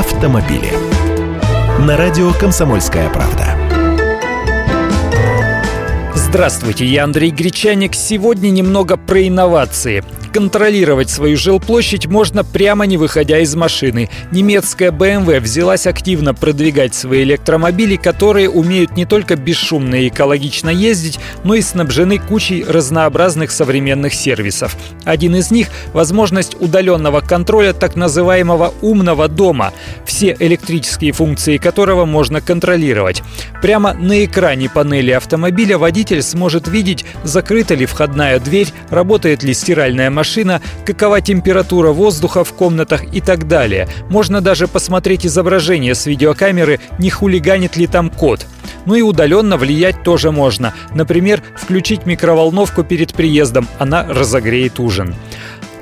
автомобили. На радио «Комсомольская правда». Здравствуйте, я Андрей Гречаник. Сегодня немного про инновации. Контролировать свою жилплощадь можно прямо не выходя из машины. Немецкая BMW взялась активно продвигать свои электромобили, которые умеют не только бесшумно и экологично ездить, но и снабжены кучей разнообразных современных сервисов. Один из них – возможность удаленного контроля так называемого «умного дома», все электрические функции которого можно контролировать. Прямо на экране панели автомобиля водитель сможет видеть, закрыта ли входная дверь, работает ли стиральная машина, машина, какова температура воздуха в комнатах и так далее. Можно даже посмотреть изображение с видеокамеры, не хулиганит ли там код. Ну и удаленно влиять тоже можно. Например, включить микроволновку перед приездом, она разогреет ужин.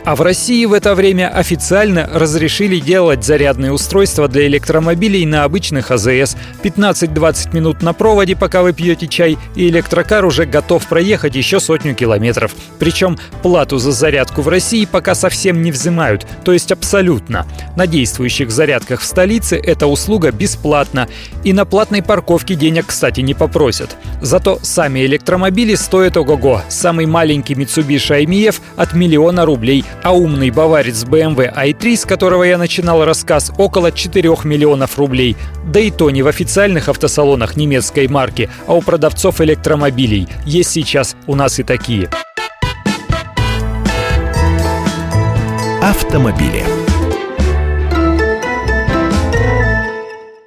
А в России в это время официально разрешили делать зарядные устройства для электромобилей на обычных АЗС. 15-20 минут на проводе, пока вы пьете чай, и электрокар уже готов проехать еще сотню километров. Причем плату за зарядку в России пока совсем не взимают, то есть абсолютно. На действующих зарядках в столице эта услуга бесплатна. И на платной парковке денег, кстати, не попросят. Зато сами электромобили стоят ого-го. Самый маленький Mitsubishi IMF от миллиона рублей, а умный баварец BMW i3, с которого я начинал рассказ, около 4 миллионов рублей. Да и то не в официальных автосалонах немецкой марки, а у продавцов электромобилей. Есть сейчас у нас и такие. Автомобили.